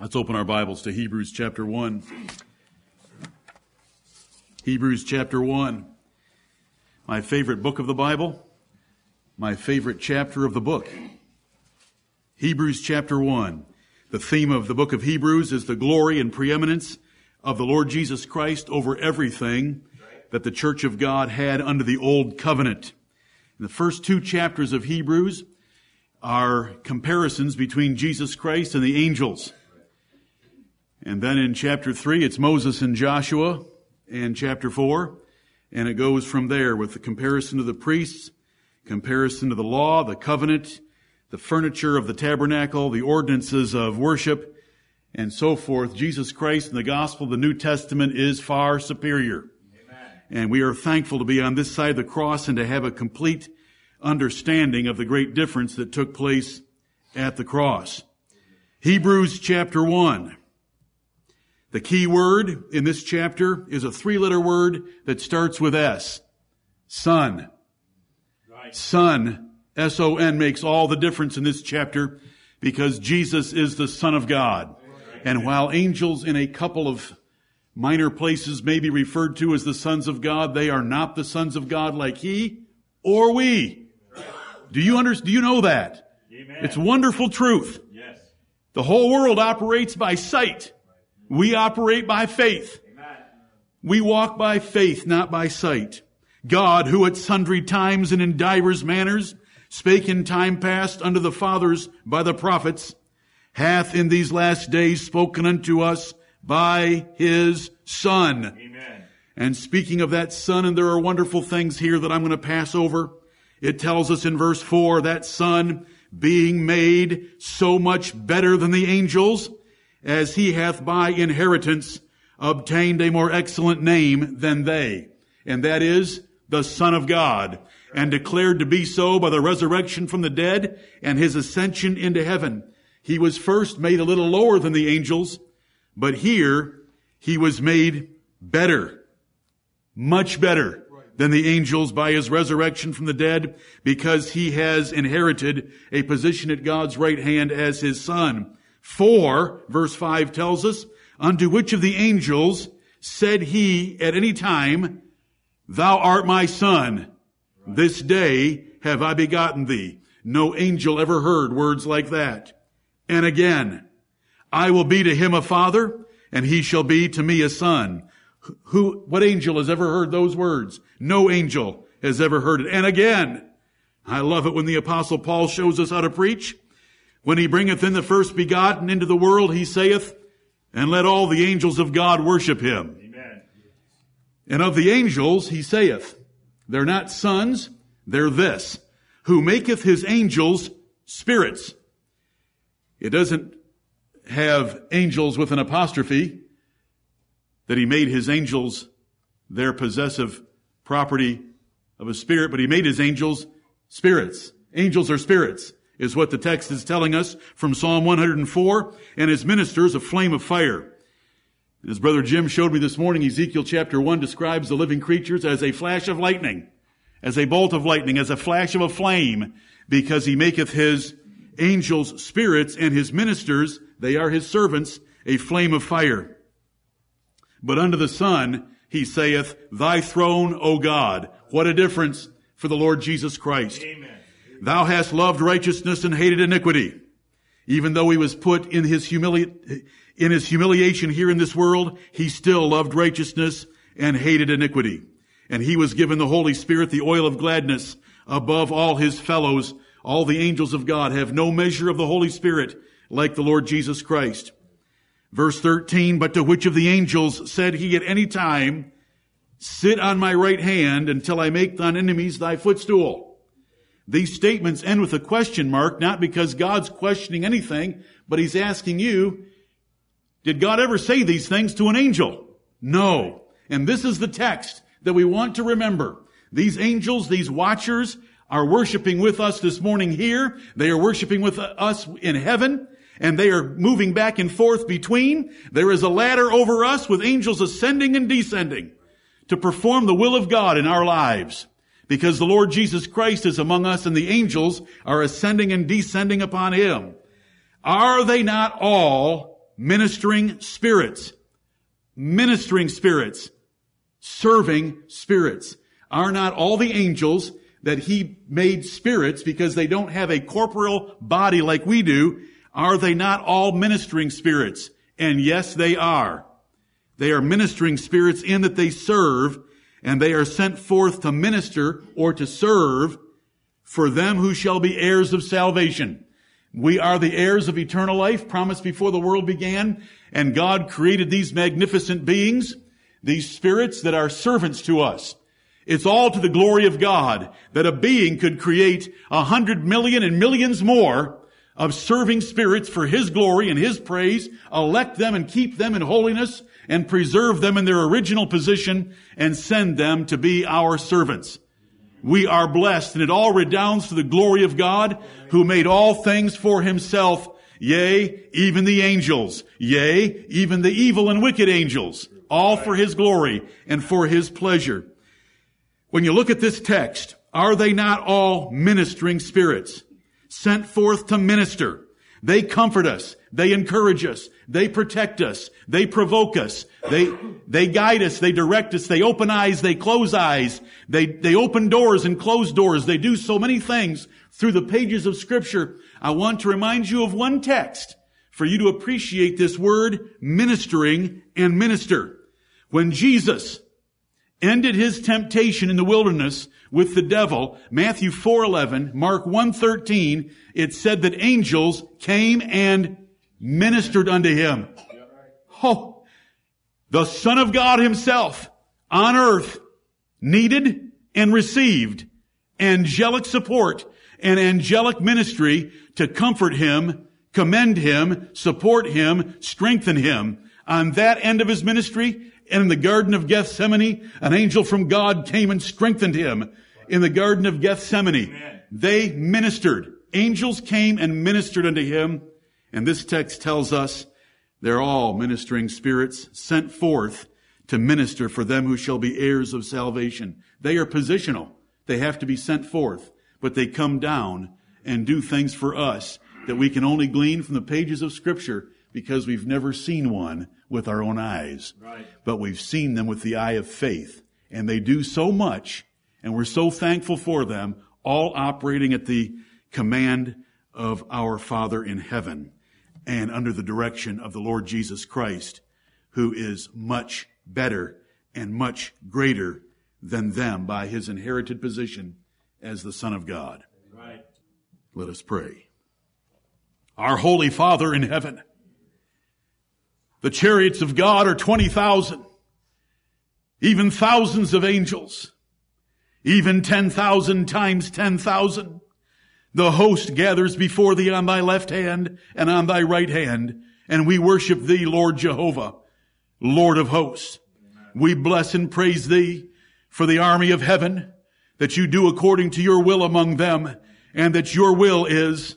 Let's open our Bibles to Hebrews chapter 1. Hebrews chapter 1. My favorite book of the Bible, my favorite chapter of the book. Hebrews chapter 1. The theme of the book of Hebrews is the glory and preeminence of the Lord Jesus Christ over everything that the church of God had under the old covenant. The first two chapters of Hebrews are comparisons between Jesus Christ and the angels. And then in chapter 3, it's Moses and Joshua, and chapter 4, and it goes from there with the comparison of the priests, comparison of the law, the covenant, the furniture of the tabernacle, the ordinances of worship, and so forth. Jesus Christ and the gospel of the New Testament is far superior. Amen. And we are thankful to be on this side of the cross and to have a complete understanding of the great difference that took place at the cross. Hebrews chapter 1. The key word in this chapter is a three letter word that starts with S. Son. Right. Son. S-O-N makes all the difference in this chapter because Jesus is the Son of God. And while angels in a couple of minor places may be referred to as the sons of God, they are not the sons of God like he or we. Do you understand? Do you know that? Amen. It's wonderful truth. Yes. The whole world operates by sight. We operate by faith. We walk by faith, not by sight. God, who at sundry times and in divers manners spake in time past unto the fathers by the prophets, hath in these last days spoken unto us by his Son. Amen. And speaking of that Son, and there are wonderful things here that I'm going to pass over. It tells us in verse 4 that Son being made so much better than the angels, as he hath by inheritance obtained a more excellent name than they. And that is the Son of God, and declared to be so by the resurrection from the dead and his ascension into heaven. He was first made a little lower than the angels, but here he was made better, much better than the angels by his resurrection from the dead because he has inherited a position at God's right hand as his son. For, verse 5 tells us, unto which of the angels said he at any time, Thou art my son. This day have I begotten thee. No angel ever heard words like that. And again, I will be to him a father, and he shall be to me a son. Who, what angel has ever heard those words? No angel has ever heard it. And again, I love it when the apostle Paul shows us how to preach. When he bringeth in the first begotten into the world, he saith, and let all the angels of God worship him. Amen. And of the angels, he saith, they're not sons, they're this, who maketh his angels spirits. It doesn't have angels with an apostrophe, that he made his angels their possessive property of a spirit, but he made his angels spirits. Angels are spirits is what the text is telling us from Psalm 104, and his ministers a flame of fire. As Brother Jim showed me this morning, Ezekiel chapter 1 describes the living creatures as a flash of lightning, as a bolt of lightning, as a flash of a flame, because he maketh his angels spirits and his ministers, they are his servants, a flame of fire. But unto the Son, he saith, Thy throne, O God. What a difference for the Lord Jesus Christ. Amen. Thou hast loved righteousness and hated iniquity. Even though he was put in his humili- in his humiliation here in this world, he still loved righteousness and hated iniquity. And he was given the Holy Spirit, the oil of gladness above all his fellows. All the angels of God have no measure of the Holy Spirit like the Lord Jesus Christ. Verse 13, but to which of the angels said he at any time, sit on my right hand until I make thine enemies thy footstool? These statements end with a question mark, not because God's questioning anything, but He's asking you, did God ever say these things to an angel? No. And this is the text that we want to remember. These angels, these watchers, are worshiping with us this morning here. They are worshiping with us in heaven. And they are moving back and forth between. There is a ladder over us with angels ascending and descending to perform the will of God in our lives because the Lord Jesus Christ is among us and the angels are ascending and descending upon him. Are they not all ministering spirits. Ministering spirits. Serving spirits. Are not all the angels that he made spirits because they don't have a corporeal body like we do, are they not all ministering spirits? And yes, they are. They are ministering spirits in that they serve and they are sent forth to minister or to serve for them who shall be heirs of salvation. We are the heirs of eternal life promised before the world began and God created these magnificent beings, these spirits that are servants to us. It's all to the glory of God that a being could create a hundred million and millions more of serving spirits for His glory and His praise, elect them and keep them in holiness and preserve them in their original position and send them to be our servants. We are blessed and it all redounds to the glory of God who made all things for Himself. Yea, even the angels. Yea, even the evil and wicked angels. All for His glory and for His pleasure. When you look at this text, are they not all ministering spirits sent forth to minister? They comfort us. They encourage us. They protect us. They provoke us. They, they guide us. They direct us. They open eyes. They close eyes. They, they open doors and close doors. They do so many things through the pages of scripture. I want to remind you of one text for you to appreciate this word ministering and minister. When Jesus ended his temptation in the wilderness with the devil, Matthew 4:11, Mark 1:13, it said that angels came and ministered unto him. Oh, the Son of God himself on earth needed and received angelic support and angelic ministry to comfort him, commend him, support him, strengthen him. On that end of his ministry, and in the Garden of Gethsemane, an angel from God came and strengthened him. In the Garden of Gethsemane, Amen. they ministered. Angels came and ministered unto him. And this text tells us they're all ministering spirits sent forth to minister for them who shall be heirs of salvation. They are positional. They have to be sent forth, but they come down and do things for us that we can only glean from the pages of scripture because we've never seen one with our own eyes. Right. But we've seen them with the eye of faith. And they do so much, and we're so thankful for them, all operating at the command of our Father in heaven and under the direction of the Lord Jesus Christ, who is much better and much greater than them by his inherited position as the Son of God. Right. Let us pray. Our Holy Father in heaven, the chariots of God are 20,000. Even thousands of angels. Even 10,000 times 10,000. The host gathers before thee on thy left hand and on thy right hand. And we worship thee, Lord Jehovah, Lord of hosts. We bless and praise thee for the army of heaven that you do according to your will among them and that your will is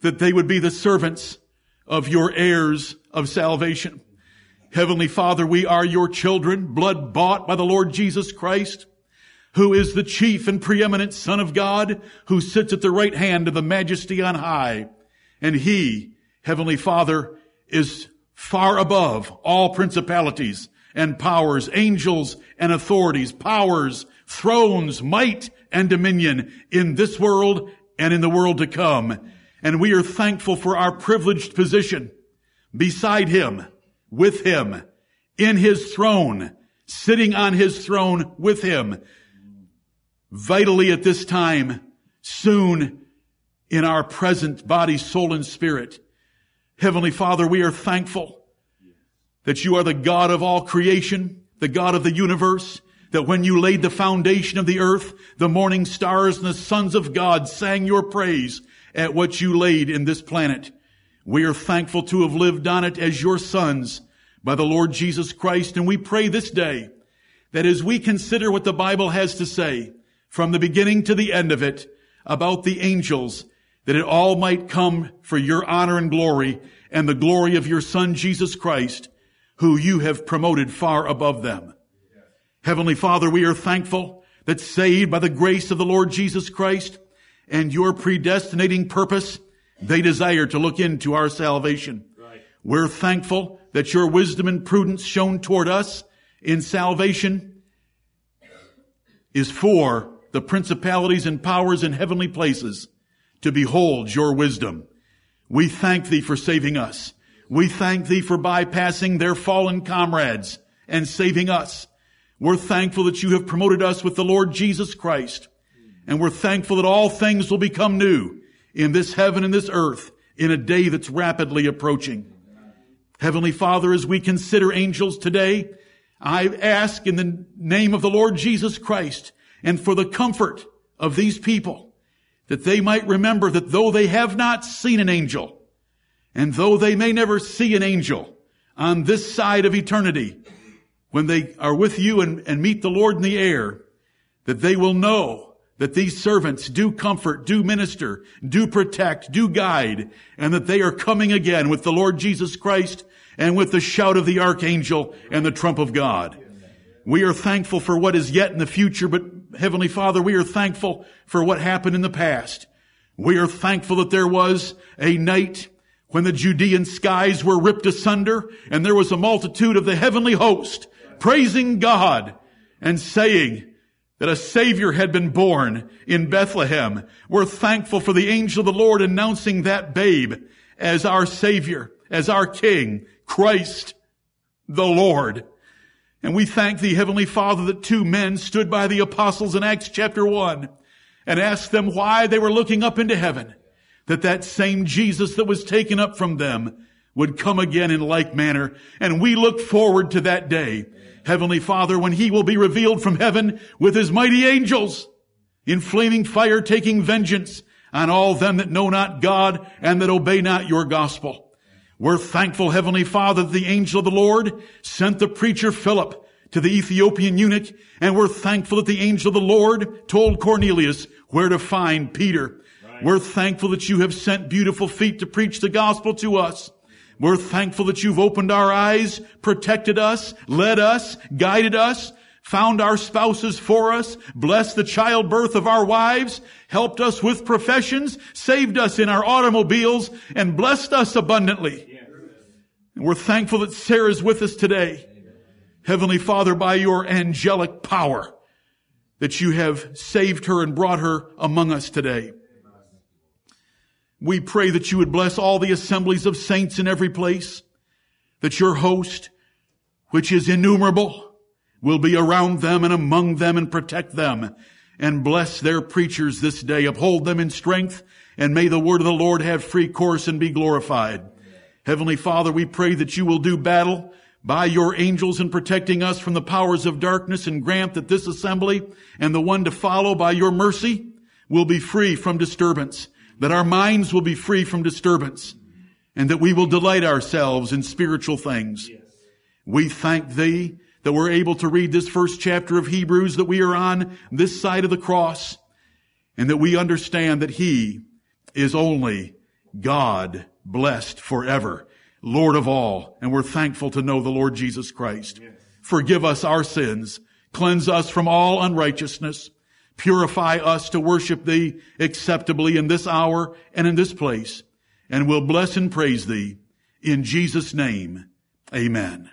that they would be the servants of your heirs of salvation. Heavenly Father, we are your children, blood bought by the Lord Jesus Christ, who is the chief and preeminent Son of God, who sits at the right hand of the majesty on high. And he, Heavenly Father, is far above all principalities and powers, angels and authorities, powers, thrones, might and dominion in this world and in the world to come. And we are thankful for our privileged position beside him, with him, in his throne, sitting on his throne with him, vitally at this time, soon in our present body, soul, and spirit. Heavenly Father, we are thankful that you are the God of all creation, the God of the universe, that when you laid the foundation of the earth, the morning stars and the sons of God sang your praise at what you laid in this planet. We are thankful to have lived on it as your sons by the Lord Jesus Christ. And we pray this day that as we consider what the Bible has to say from the beginning to the end of it about the angels, that it all might come for your honor and glory and the glory of your son Jesus Christ, who you have promoted far above them. Heavenly Father, we are thankful that saved by the grace of the Lord Jesus Christ and your predestinating purpose, they desire to look into our salvation. Right. We're thankful that your wisdom and prudence shown toward us in salvation is for the principalities and powers in heavenly places to behold your wisdom. We thank thee for saving us. We thank thee for bypassing their fallen comrades and saving us. We're thankful that you have promoted us with the Lord Jesus Christ. And we're thankful that all things will become new in this heaven and this earth in a day that's rapidly approaching. Heavenly Father, as we consider angels today, I ask in the name of the Lord Jesus Christ and for the comfort of these people that they might remember that though they have not seen an angel and though they may never see an angel on this side of eternity, when they are with you and, and meet the Lord in the air, that they will know that these servants do comfort, do minister, do protect, do guide, and that they are coming again with the Lord Jesus Christ and with the shout of the archangel and the trump of God. We are thankful for what is yet in the future, but Heavenly Father, we are thankful for what happened in the past. We are thankful that there was a night when the Judean skies were ripped asunder and there was a multitude of the heavenly host praising God and saying that a Savior had been born in Bethlehem. We're thankful for the angel of the Lord announcing that babe as our Savior, as our King, Christ the Lord. And we thank thee, Heavenly Father, that two men stood by the apostles in Acts chapter 1 and asked them why they were looking up into heaven, that that same Jesus that was taken up from them would come again in like manner. And we look forward to that day Heavenly Father, when He will be revealed from heaven with His mighty angels in flaming fire taking vengeance on all them that know not God and that obey not your gospel. We're thankful, Heavenly Father, that the angel of the Lord sent the preacher Philip to the Ethiopian eunuch, and we're thankful that the angel of the Lord told Cornelius where to find Peter. Right. We're thankful that you have sent beautiful feet to preach the gospel to us. We're thankful that you've opened our eyes, protected us, led us, guided us, found our spouses for us, blessed the childbirth of our wives, helped us with professions, saved us in our automobiles, and blessed us abundantly. And we're thankful that Sarah's with us today. Heavenly Father, by your angelic power, that you have saved her and brought her among us today. We pray that you would bless all the assemblies of saints in every place, that your host, which is innumerable, will be around them and among them and protect them and bless their preachers this day. Uphold them in strength and may the word of the Lord have free course and be glorified. Heavenly Father, we pray that you will do battle by your angels in protecting us from the powers of darkness and grant that this assembly and the one to follow by your mercy will be free from disturbance that our minds will be free from disturbance and that we will delight ourselves in spiritual things. Yes. We thank thee that we're able to read this first chapter of Hebrews, that we are on this side of the cross and that we understand that he is only God blessed forever, Lord of all. And we're thankful to know the Lord Jesus Christ. Yes. Forgive us our sins. Cleanse us from all unrighteousness. Purify us to worship thee acceptably in this hour and in this place. And we'll bless and praise thee in Jesus' name. Amen.